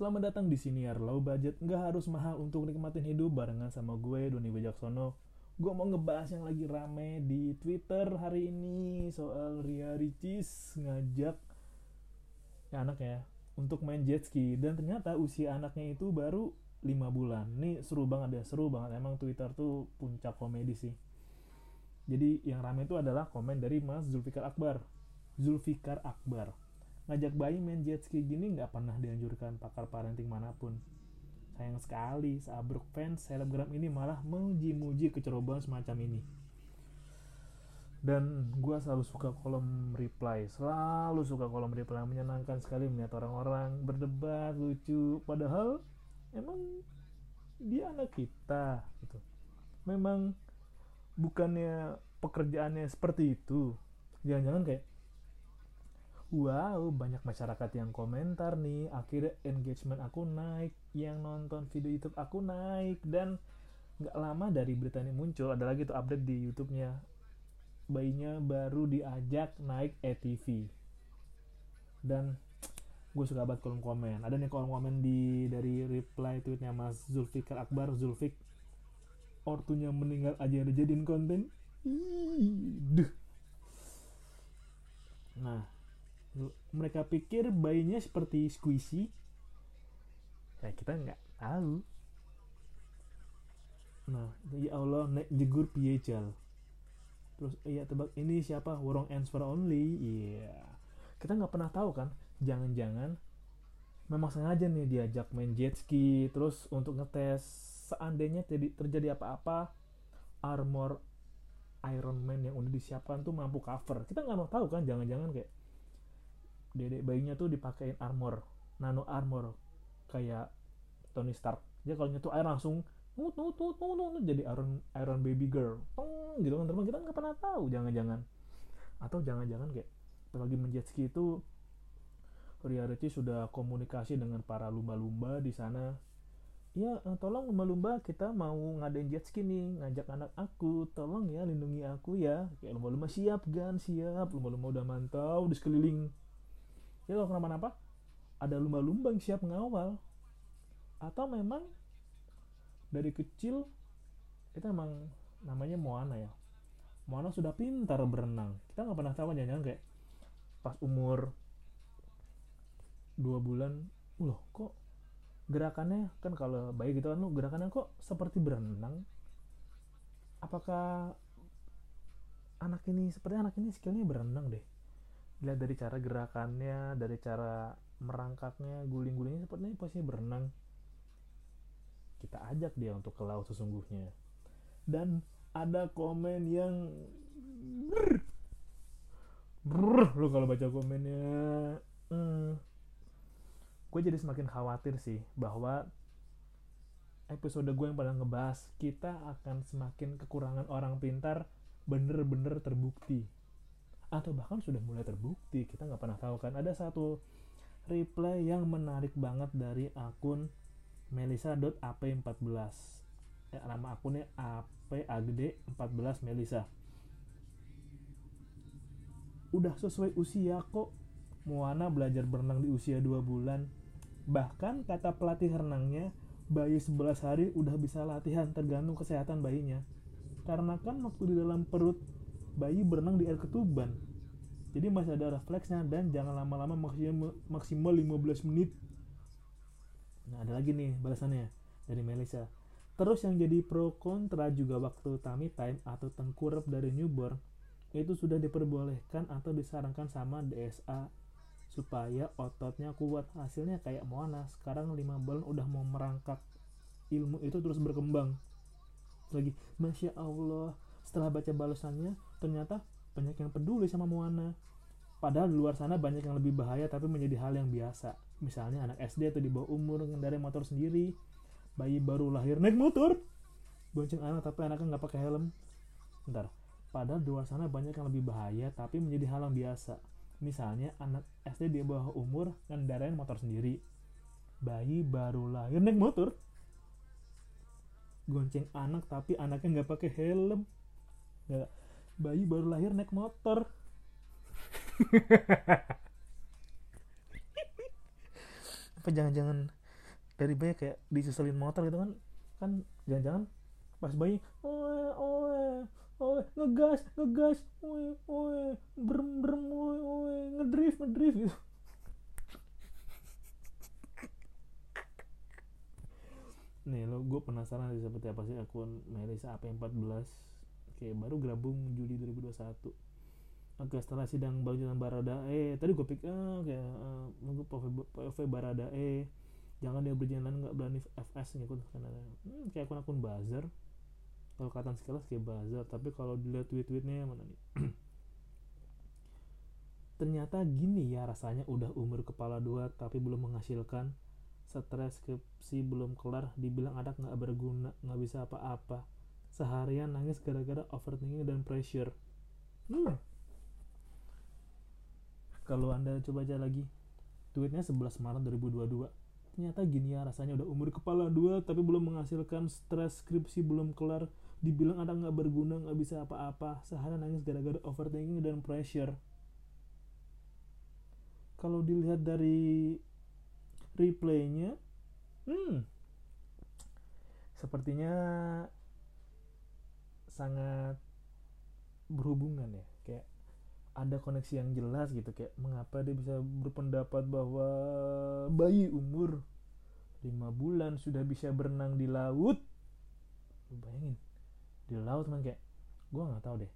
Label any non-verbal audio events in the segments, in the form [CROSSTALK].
Selamat datang di Siniar Low Budget, nggak harus mahal untuk nikmatin hidup barengan sama gue, Doni Wijaksono. Gue mau ngebahas yang lagi rame di Twitter hari ini soal Ria Ricis ngajak ya anaknya untuk main jet ski dan ternyata usia anaknya itu baru 5 bulan. Ini seru banget ya, seru banget. Emang Twitter tuh puncak komedi sih. Jadi yang rame itu adalah komen dari Mas Zulfikar Akbar. Zulfikar Akbar ngajak bayi main jet ski gini nggak pernah dianjurkan pakar parenting mana pun. Sayang sekali, seabruk fans selebgram ini malah memuji-muji kecerobohan semacam ini. Dan gue selalu suka kolom reply, selalu suka kolom reply menyenangkan sekali melihat orang-orang berdebat lucu. Padahal emang dia anak kita, gitu. Memang bukannya pekerjaannya seperti itu. Jangan-jangan kayak Wow, banyak masyarakat yang komentar nih. Akhirnya engagement aku naik, yang nonton video YouTube aku naik dan nggak lama dari berita ini muncul ada lagi tuh update di YouTube-nya. Bayinya baru diajak naik ATV. Dan gue suka banget kolom komen. Ada nih kolom komen di dari reply tweetnya Mas Zulfikar Akbar Zulfik. Ortunya meninggal aja dijadiin konten. Ih, duh. Nah, mereka pikir bayinya seperti squishy. Ya kita nggak tahu. Nah ya Allah naik jegur piejal terus iya tebak ini siapa? Wrong answer only? Iya. Yeah. kita nggak pernah tahu kan? Jangan-jangan memang sengaja nih diajak main jet ski terus untuk ngetes seandainya terjadi apa-apa armor Iron Man yang udah disiapkan tuh mampu cover. Kita nggak mau tahu kan? Jangan-jangan kayak dedek bayinya tuh dipakein armor nano armor kayak Tony Stark. Dia kalau nyetuh air langsung nut nut nut nut nut jadi Iron Iron Baby Girl. Tong, gitu kan. Teman kita nggak pernah tahu jangan-jangan. Atau jangan-jangan kayak lagi menjet ski itu Ria Ricci sudah komunikasi dengan para lumba-lumba di sana. Ya tolong lumba-lumba kita mau ngadain jet ski nih ngajak anak aku tolong ya lindungi aku ya. Kayak lumba-lumba siap gan siap. Lumba-lumba udah mantau di sekeliling jadi kalau kenapa-napa ada lumba-lumba yang siap mengawal. Atau memang dari kecil itu emang namanya Moana ya. Moana sudah pintar berenang. Kita nggak pernah tahu jangan-jangan kayak pas umur dua bulan loh kok gerakannya kan kalau bayi gitu kan lo gerakannya kok seperti berenang? Apakah anak ini seperti anak ini skillnya berenang deh lihat dari cara gerakannya dari cara merangkaknya guling-gulingnya sepertinya posisinya berenang. Kita ajak dia untuk ke laut sesungguhnya. Dan ada komen yang brr, brr, lu kalau baca komennya hmm, gue jadi semakin khawatir sih bahwa episode gue yang pada ngebahas kita akan semakin kekurangan orang pintar bener-bener terbukti atau bahkan sudah mulai terbukti kita nggak pernah tahu kan. Ada satu reply yang menarik banget dari akun melisa.ap14 ya, nama akunnya apagd14 melisa. Udah sesuai usia kok. Moana belajar berenang di usia 2 bulan. Bahkan kata pelatih renangnya bayi 11 hari udah bisa latihan tergantung kesehatan bayinya. Karena kan waktu di dalam perut bayi berenang di air ketuban. Jadi masih ada refleksnya dan jangan lama-lama maksimal maksimal 15 menit. Nah ada lagi nih balasannya dari Melisa terus yang jadi pro kontra juga waktu tummy time atau tengkurap dari newborn itu sudah diperbolehkan atau disarankan sama DSA supaya ototnya kuat. Hasilnya kayak Moana sekarang 5 bulan udah mau merangkak ilmu itu terus berkembang. Lagi Masya Allah. Setelah baca balasannya ternyata banyak yang peduli sama Moana. Padahal di luar sana banyak yang lebih bahaya tapi menjadi hal yang biasa. Misalnya anak SD atau di bawah umur mengendarai motor sendiri. Bayi baru lahir naik motor. Bonceng anak tapi anaknya nggak pakai helm. Ntar padahal di luar sana banyak yang lebih bahaya tapi menjadi hal yang biasa. Misalnya anak SD di bawah umur ngendarain motor sendiri. Bayi baru lahir naik motor. Gonceng anak tapi anaknya nggak pakai helm. Nggak bayi baru lahir naik motor. Apa jangan-jangan dari bayi kayak disusulin motor gitu kan? Kan jangan-jangan pas bayi oe oe oe ngegas ngegas oe oe berem berem oe oe ngedrift ngedrift gitu. Nih lo gue penasaran sih seperti apa sih akun Melisa AP14 kayak baru gabung Juli 2021 Oke setelah sidang Bang Barada eh tadi gue pikir ah, kayak uh, mungkin POV Baradae. Jangan dia berjalan nggak berani FS ngikut karena hmm, kayak akun-akun buzzer. Kalau kata sekilas kayak buzzer tapi kalau dilihat tweet-tweetnya mana nih? [CLEARS THROAT] Ternyata gini ya rasanya udah umur kepala dua tapi belum menghasilkan. Stres skripsi belum kelar dibilang anak nggak berguna nggak bisa apa-apa seharian nangis gara-gara overthinking dan pressure. Hmm. kalau anda coba aja lagi tweetnya 11 Maret 2022 ternyata gini ya rasanya udah umur kepala dua tapi belum menghasilkan stres skripsi belum kelar. Dibilang anak nggak berguna nggak bisa apa-apa. Seharian nangis gara-gara overthinking dan pressure. Kalau dilihat dari replaynya hmm. Sepertinya sangat berhubungan ya. Kayak ada koneksi yang jelas gitu kayak mengapa dia bisa berpendapat bahwa bayi umur lima bulan sudah bisa berenang di laut? Lu bayangin di laut man kayak gue nggak tahu deh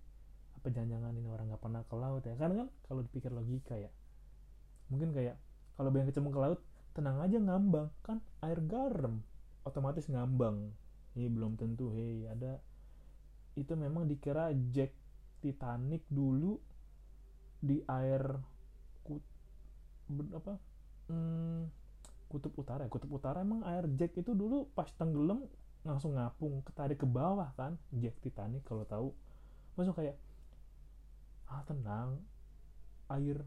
apa jangan-jangan ini orang nggak pernah ke laut ya? Karena kan kalau dipikir logika ya mungkin kayak kalau bayang kecemplung ke laut tenang aja ngambang kan air garam otomatis ngambang. Ini belum tentu hei ada itu memang dikira Jack Titanic dulu di air kut, apa hmm, kutub utara kutub utara emang air Jack itu dulu pas tenggelam langsung ngapung ketarik ke bawah kan Jack Titanic kalau tahu. Masuk kayak ah tenang air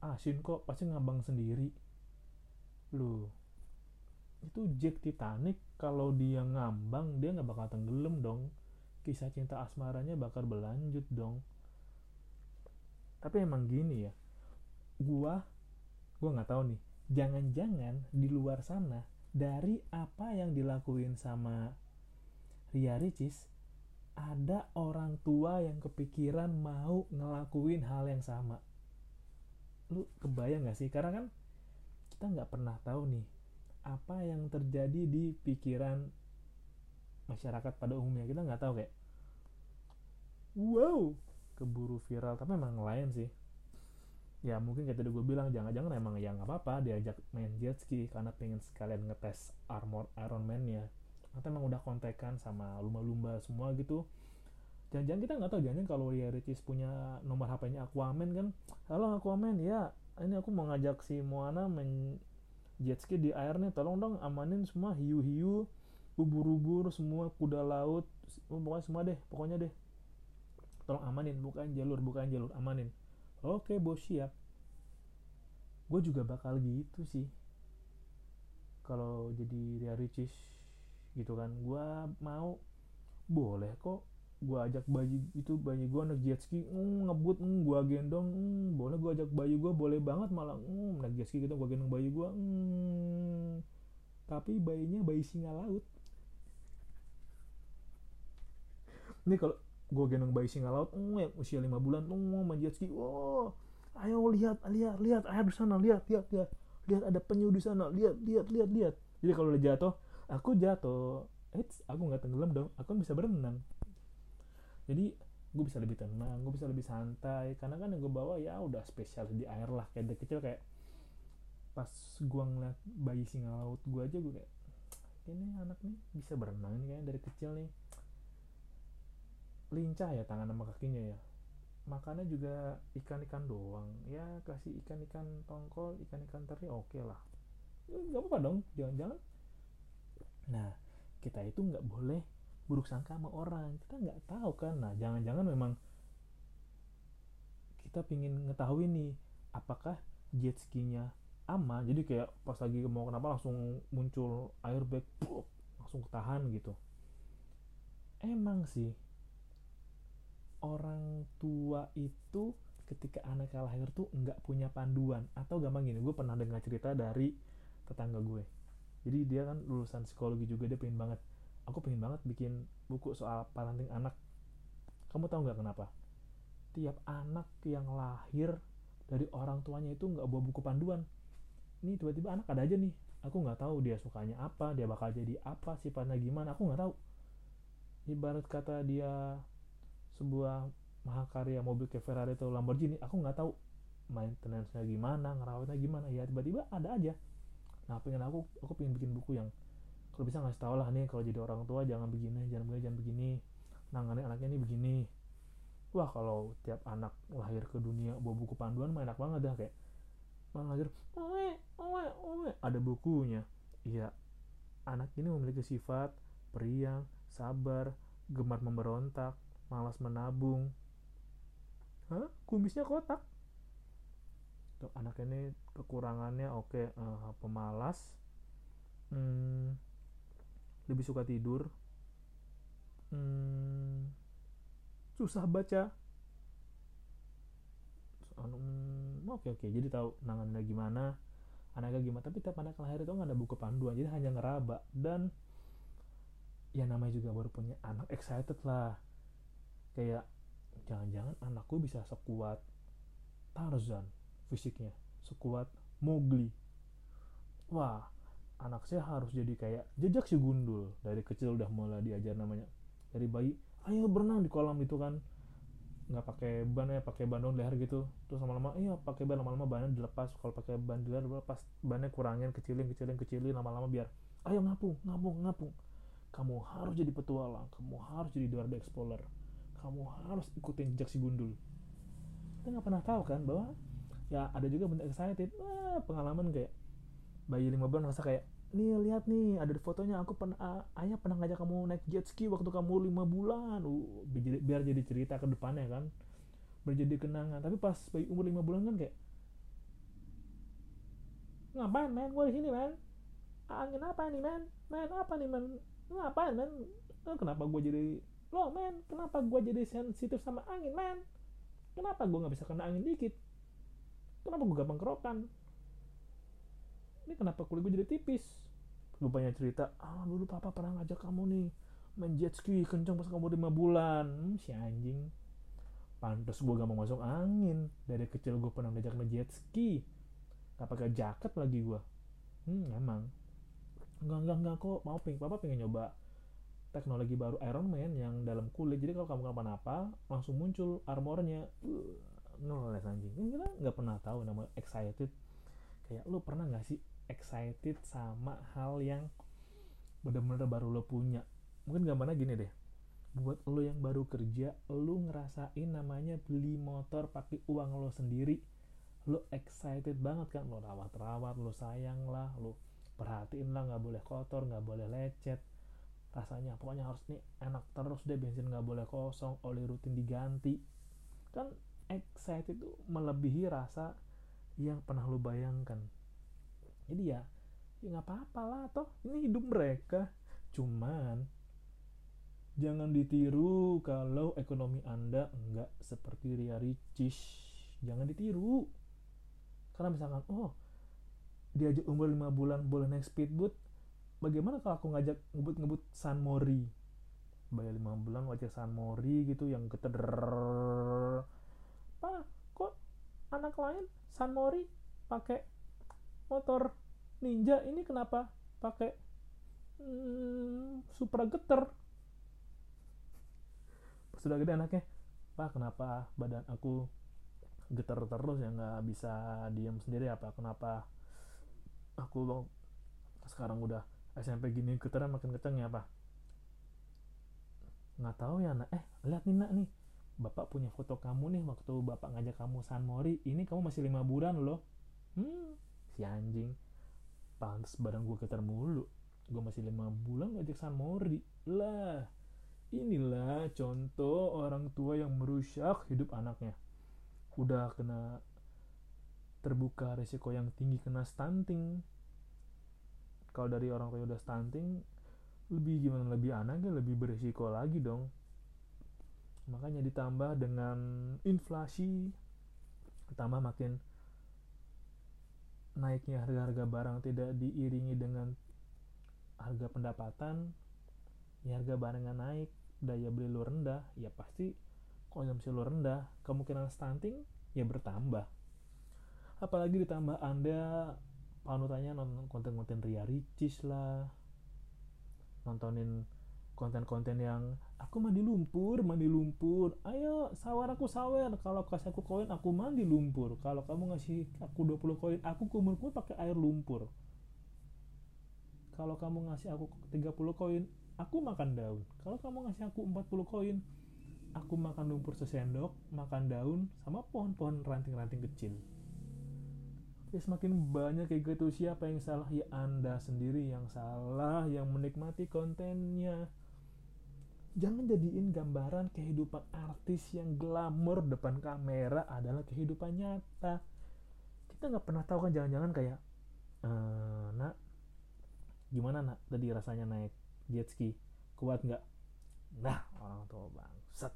asin kok pasti ngambang sendiri. Loh itu Jack Titanic kalau dia ngambang dia nggak bakal tenggelam dong kisah cinta asmaranya bakal berlanjut dong. Tapi emang gini ya gua gua nggak tahu nih jangan-jangan di luar sana dari apa yang dilakuin sama Ria Ricis ada orang tua yang kepikiran mau ngelakuin hal yang sama. Lu kebayang gak sih? Karena kan kita nggak pernah tahu nih apa yang terjadi di pikiran masyarakat pada umumnya. Kita nggak tahu kayak wow keburu viral. Tapi emang lain sih. Ya mungkin kayak tadi gue bilang jangan-jangan emang ya nggak apa-apa diajak main jet ski karena pengen sekalian ngetes armor Iron Man nya atau emang udah kontekan sama lumba-lumba semua gitu. Jangan-jangan kita nggak tahu jangan kalau ya punya nomor HP-nya Aquaman kan halo Aquaman ya ini aku mau ngajak si Moana main jet ski di air nih tolong dong amanin semua hiu-hiu ubur-ubur semua kuda laut pokoknya semua deh pokoknya deh. Tolong amanin bukan jalur bukan jalur amanin. Oke bos siap. Gue juga bakal gitu sih. Kalau jadi Ria Ricis gitu kan gue mau. Boleh kok gue ajak bayi itu bayi gue naik jet ski mm, ngebut mm, gue gendong mm, boleh gue ajak bayi gue boleh banget malah mm, naik jet ski gitu gue gendong bayi gue mm. tapi bayinya bayi singa laut ini kalau gue gendong bayi singa laut mm, yang usia lima bulan mm, main jet ski oh ayo lihat lihat lihat air di sana lihat lihat lihat lihat ada penyu di sana lihat lihat lihat lihat. Jadi kalau udah jatuh aku jatuh Eits, aku nggak tenggelam dong aku kan bisa berenang. Jadi gue bisa lebih tenang gue bisa lebih santai karena kan yang gue bawa ya udah spesial di air lah kayak dari kecil kayak pas gue ngeliat bayi singa laut gue aja gue kayak ini anak nih bisa berenang nih kayak dari kecil nih lincah ya tangan sama kakinya ya. Makannya juga ikan-ikan doang. Ya kasih ikan-ikan tongkol ikan-ikan teri oke okay lah nggak apa-apa dong jangan-jangan. Nah kita itu nggak boleh buruk sangka sama orang. Kita nggak tahu kan. Nah jangan-jangan memang kita pingin ngetahui nih apakah jet skinya aman. Jadi kayak pas lagi mau kenapa langsung muncul airbag bro, langsung ketahan gitu. Emang sih orang tua itu ketika anak lahir tuh nggak punya panduan. Atau gampang gini gue pernah dengar cerita dari tetangga gue. Jadi dia kan lulusan psikologi juga dia pengen banget. Aku pengen banget bikin buku soal parenting anak. Kamu tahu nggak kenapa? Tiap anak yang lahir dari orang tuanya itu nggak bawa buku panduan. Ini tiba-tiba anak ada aja nih. Aku nggak tahu dia sukanya apa dia bakal jadi apa sifatnya gimana. Aku nggak tahu. Ibarat kata dia sebuah mahakarya mobil kayak Ferrari atau Lamborghini aku nggak tahu maintenance-nya gimana ngerawatnya gimana. Ya tiba-tiba ada aja. Nah pengen aku aku pengen bikin buku yang kalau bisa ngasih tau lah nih kalau jadi orang tua jangan begini jangan begini jangan begini. Nangani anaknya ini begini. Wah kalau tiap anak lahir ke dunia bawa buku panduan mah enak banget dah kayak lahir oe oe oe. Ada bukunya. Iya anak ini memiliki sifat periang sabar gemar memberontak malas menabung. Hah? kumisnya kotak. Tuh, anak ini kekurangannya oke okay, uh, pemalas. Hmm, lebih suka tidur. Hmm, susah baca. Hmm, oke oke jadi tahu nangannya gimana anaknya gimana. Tapi tiap anak lahir itu nggak ada buku panduan jadi hanya ngeraba. Dan ya namanya juga baru punya anak. Excited lah kayak jangan-jangan anakku bisa sekuat Tarzan fisiknya sekuat Mowgli. Wah anak saya harus jadi kayak jejak si gundul. Dari kecil udah mulai diajar namanya dari bayi ayo berenang di kolam itu kan. Nggak pakai ban ya pakai ban dong leher gitu. Terus lama-lama iya pakai ban. Lama-lama bannya dilepas. Kalau pakai ban di leher dilepas bannya kurangin kecilin kecilin kecilin. Lama-lama biar ayo ngapung ngapung ngapung. Kamu harus jadi petualang kamu harus jadi the Explorer kamu harus ikutin jejak si gundul. Kita nggak pernah tahu kan bahwa ya ada juga bentuk excited. Wah, pengalaman kayak bayi lima bulan rasa kayak nih lihat nih ada fotonya aku pernah ayah pernah ngajak kamu naik jet ski waktu kamu lima bulan. Uh, biar, biar jadi cerita ke depannya kan. Biar jadi kenangan. Tapi pas bayi umur lima bulan kan kayak ngapain men? Gue di sini men. Angin apa nih men? Men apa nih men? Ngapain men? Kenapa gue jadi lo men kenapa gue jadi sensitif sama angin men? Kenapa gue nggak bisa kena angin dikit? Kenapa gue gampang kerokan? Ini kenapa kulit gue jadi tipis? Gue banyak cerita ah dulu papa pernah ngajak kamu nih main jet ski kenceng pas kamu lima bulan. Hmm, si anjing. Pantas gue gampang masuk angin. Dari kecil gue pernah ngajak main jet ski. Gak pakai jaket lagi gue hmm emang. Enggak enggak enggak kok. Mau ping papa pengen nyoba teknologi baru Iron Man yang dalam kulit. Jadi kalau kamu kenapa-napa langsung muncul armornya. Uh, ngeles anjing. Kita nggak pernah tahu nama excited. Kayak lu pernah nggak sih excited sama hal yang bener-bener baru lo punya? Mungkin gambarnya gini deh. Buat lo yang baru kerja lo ngerasain namanya beli motor pakai uang lo sendiri. Lo excited banget kan? Lo rawat-rawat lo sayang lah lo perhatiin lah nggak boleh kotor nggak boleh lecet rasanya. Pokoknya harus nih enak terus deh bensin nggak boleh kosong oli rutin diganti. Kan excited itu melebihi rasa yang pernah lo bayangkan. Jadi ya ya nggak apa-apa lah toh ini hidup mereka. Cuman jangan ditiru kalau ekonomi anda nggak seperti Ria Ricis. Jangan ditiru. Karena misalkan oh diajak umur 5 bulan boleh naik speedboat bagaimana kalau aku ngajak ngebut-ngebut San Mori? Bayar 5 bulan ngajak San Mori gitu yang keteder pak kok anak lain San Mori pakai motor ninja? Ini kenapa pakai hmm, Supra geter sudah gede anaknya pak kenapa badan aku getar terus ya nggak bisa diam sendiri? Apa kenapa aku sekarang udah SMP gini getarnya makin kenceng ya pak? Nggak tahu ya nak. Eh lihat nih nak nih. Bapak punya foto kamu nih waktu bapak ngajak kamu San Mori. Ini kamu masih lima bulan loh. Hmm si anjing. Pantas badan gue getar mulu. Gue masih lima bulan ngajak San Mori. Lah inilah contoh orang tua yang merusak hidup anaknya. Udah kena terbuka resiko yang tinggi kena stunting kalau dari orang tua udah stunting lebih gimana lebih anaknya lebih berisiko lagi dong. Makanya ditambah dengan inflasi ditambah makin naiknya harga-harga barang tidak diiringi dengan harga pendapatan ya harga barangnya naik daya beli lu rendah ya pasti konsumsi lu rendah. Kemungkinan stunting ya bertambah. Apalagi ditambah anda panutannya nonton konten-konten Ria Ricis lah. Nontonin konten-konten yang aku mandi lumpur mandi lumpur. Ayo sawar aku sawer kalau kasih aku koin aku mandi lumpur. Kalau kamu ngasih aku 20 koin aku kumur-kumur pakai air lumpur. Kalau kamu ngasih aku 30 koin aku makan daun. Kalau kamu ngasih aku 40 koin aku makan lumpur sesendok makan daun sama pohon-pohon ranting-ranting kecil ya semakin banyak kayak gitu siapa yang salah? Ya anda sendiri yang salah yang menikmati kontennya. Jangan jadiin gambaran kehidupan artis yang glamor depan kamera adalah kehidupan nyata. Kita nggak pernah tahu kan jangan-jangan kayak eee, nak gimana nak? Tadi rasanya naik jet ski. Kuat nggak? Nah orang tua bangsat.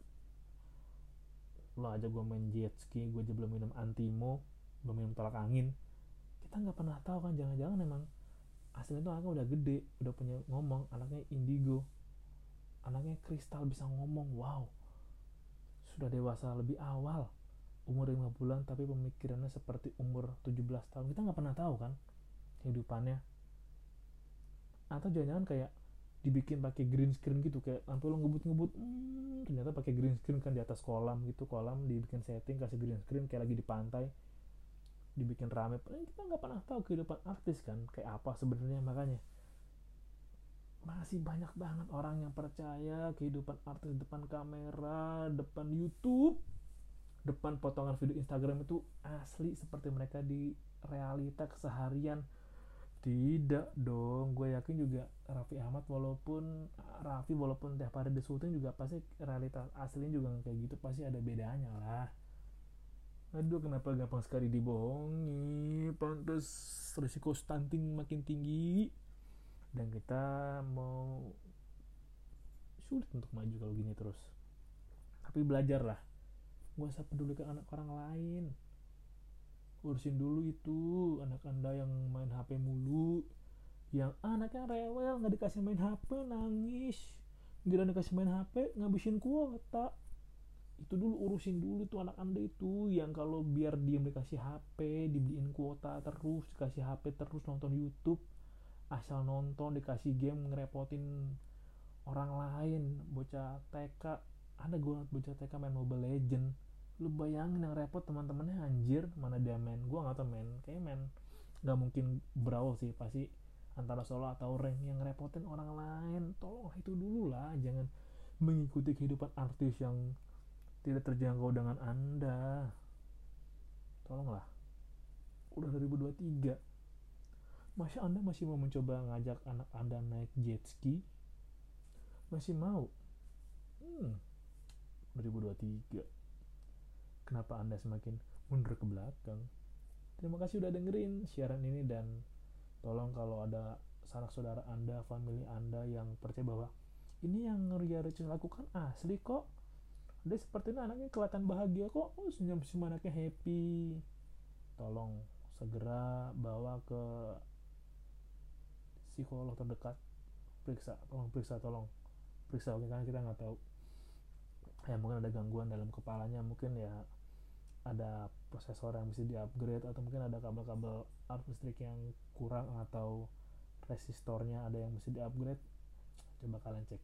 Lo aja gue main jet ski gue aja belum minum antimo belum minum tolak angin. Kita nggak pernah tahu kan jangan-jangan emang aslinya tuh anaknya udah gede udah punya ngomong anaknya indigo. Anaknya kristal bisa ngomong wow sudah dewasa lebih awal umur 5 bulan tapi pemikirannya seperti umur 17 tahun. Kita nggak pernah tahu kan kehidupannya. Atau jangan-jangan kayak dibikin pakai green screen gitu kayak sampai lo ngebut-ngebut hmm, ternyata pakai green screen kan di atas kolam gitu kolam dibikin setting kasih green screen kayak lagi di pantai dibikin rame kita nggak pernah tahu kehidupan artis kan kayak apa sebenarnya makanya masih banyak banget orang yang percaya kehidupan artis depan kamera, depan YouTube, depan potongan video Instagram itu asli seperti mereka di realita keseharian. Tidak dong, gue yakin juga Raffi Ahmad walaupun Raffi walaupun tiap hari di syuting juga pasti realitas aslinya juga kayak gitu pasti ada bedanya lah. Aduh kenapa gampang sekali dibohongi? Pantas risiko stunting makin tinggi. Dan kita mau sulit untuk maju kalau gini terus. Tapi belajarlah. Gak usah pedulikan anak orang lain. Urusin dulu itu. Anak anda yang main HP mulu. Yang anaknya rewel nggak dikasih main HP nangis. Gila dikasih main HP ngabisin kuota itu dulu urusin dulu tuh anak anda itu yang kalau biar diem dikasih HP dibeliin kuota terus dikasih HP terus nonton YouTube asal nonton dikasih game ngerepotin orang lain bocah TK ada gue bocah TK main Mobile Legend. Lu bayangin yang repot teman-temannya anjir mana dia main. Gue nggak tau main kayak main nggak mungkin brawl sih pasti antara solo atau rank. Yang ngerepotin orang lain tolong itu dulu lah jangan mengikuti kehidupan artis yang tidak terjangkau dengan anda tolonglah udah 2023 Masya Anda masih mau mencoba ngajak anak Anda naik jet ski? Masih mau? Hmm, 2023. Kenapa Anda semakin mundur ke belakang? Terima kasih udah dengerin siaran ini dan tolong kalau ada sanak saudara Anda, family Anda yang percaya bahwa ini yang Ria Richard lakukan asli kok. Dia seperti ini anaknya kelihatan bahagia kok. Oh, senyum-senyum anaknya happy. Tolong segera bawa ke psikolog terdekat. Periksa tolong periksa tolong periksa. Oke karena kita nggak tahu. Ya mungkin ada gangguan dalam kepalanya mungkin ya ada prosesor yang bisa di-upgrade atau mungkin ada kabel-kabel arus listrik yang kurang atau resistornya ada yang mesti di-upgrade. Coba kalian cek